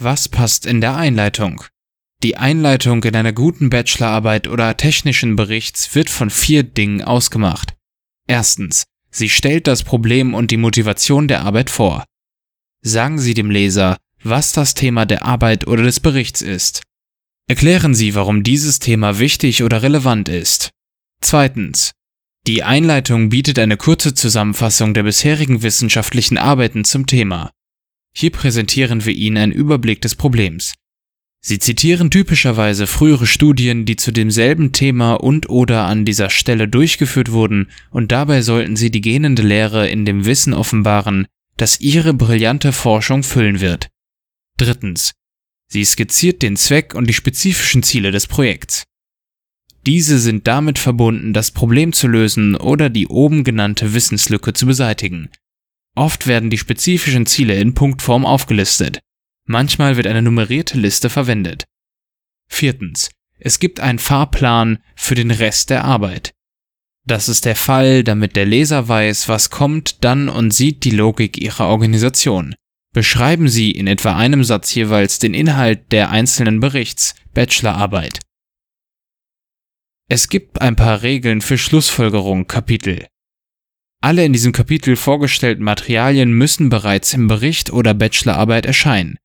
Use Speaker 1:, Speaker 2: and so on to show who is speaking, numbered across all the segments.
Speaker 1: Was passt in der Einleitung? Die Einleitung in einer guten Bachelorarbeit oder technischen Berichts wird von vier Dingen ausgemacht. Erstens, sie stellt das Problem und die Motivation der Arbeit vor. Sagen Sie dem Leser, was das Thema der Arbeit oder des Berichts ist. Erklären Sie, warum dieses Thema wichtig oder relevant ist. Zweitens. Die Einleitung bietet eine kurze Zusammenfassung der bisherigen wissenschaftlichen Arbeiten zum Thema. Hier präsentieren wir Ihnen einen Überblick des Problems. Sie zitieren typischerweise frühere Studien, die zu demselben Thema und oder an dieser Stelle durchgeführt wurden, und dabei sollten Sie die gähnende Lehre in dem Wissen offenbaren, das Ihre brillante Forschung füllen wird. Drittens. Sie skizziert den Zweck und die spezifischen Ziele des Projekts. Diese sind damit verbunden, das Problem zu lösen oder die oben genannte Wissenslücke zu beseitigen. Oft werden die spezifischen Ziele in Punktform aufgelistet. Manchmal wird eine nummerierte Liste verwendet. Viertens. Es gibt einen Fahrplan für den Rest der Arbeit. Das ist der Fall, damit der Leser weiß, was kommt dann und sieht die Logik Ihrer Organisation. Beschreiben Sie in etwa einem Satz jeweils den Inhalt der einzelnen Berichts, Bachelorarbeit. Es gibt ein paar Regeln für Schlussfolgerung Kapitel. Alle in diesem Kapitel vorgestellten Materialien müssen bereits im Bericht oder Bachelorarbeit erscheinen.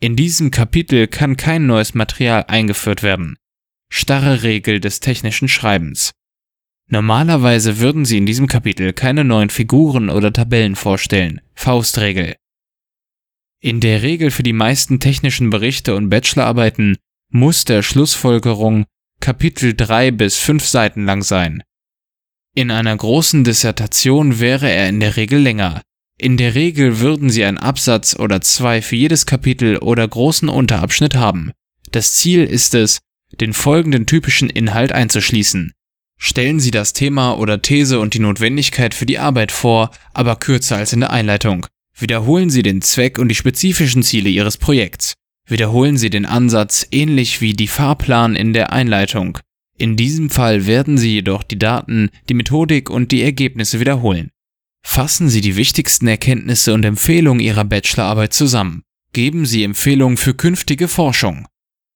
Speaker 1: In diesem Kapitel kann kein neues Material eingeführt werden. Starre Regel des technischen Schreibens. Normalerweise würden Sie in diesem Kapitel keine neuen Figuren oder Tabellen vorstellen. Faustregel. In der Regel für die meisten technischen Berichte und Bachelorarbeiten muss der Schlussfolgerung Kapitel 3 bis 5 Seiten lang sein. In einer großen Dissertation wäre er in der Regel länger. In der Regel würden Sie einen Absatz oder zwei für jedes Kapitel oder großen Unterabschnitt haben. Das Ziel ist es, den folgenden typischen Inhalt einzuschließen. Stellen Sie das Thema oder These und die Notwendigkeit für die Arbeit vor, aber kürzer als in der Einleitung. Wiederholen Sie den Zweck und die spezifischen Ziele Ihres Projekts. Wiederholen Sie den Ansatz ähnlich wie die Fahrplan in der Einleitung. In diesem Fall werden Sie jedoch die Daten, die Methodik und die Ergebnisse wiederholen. Fassen Sie die wichtigsten Erkenntnisse und Empfehlungen Ihrer Bachelorarbeit zusammen. Geben Sie Empfehlungen für künftige Forschung.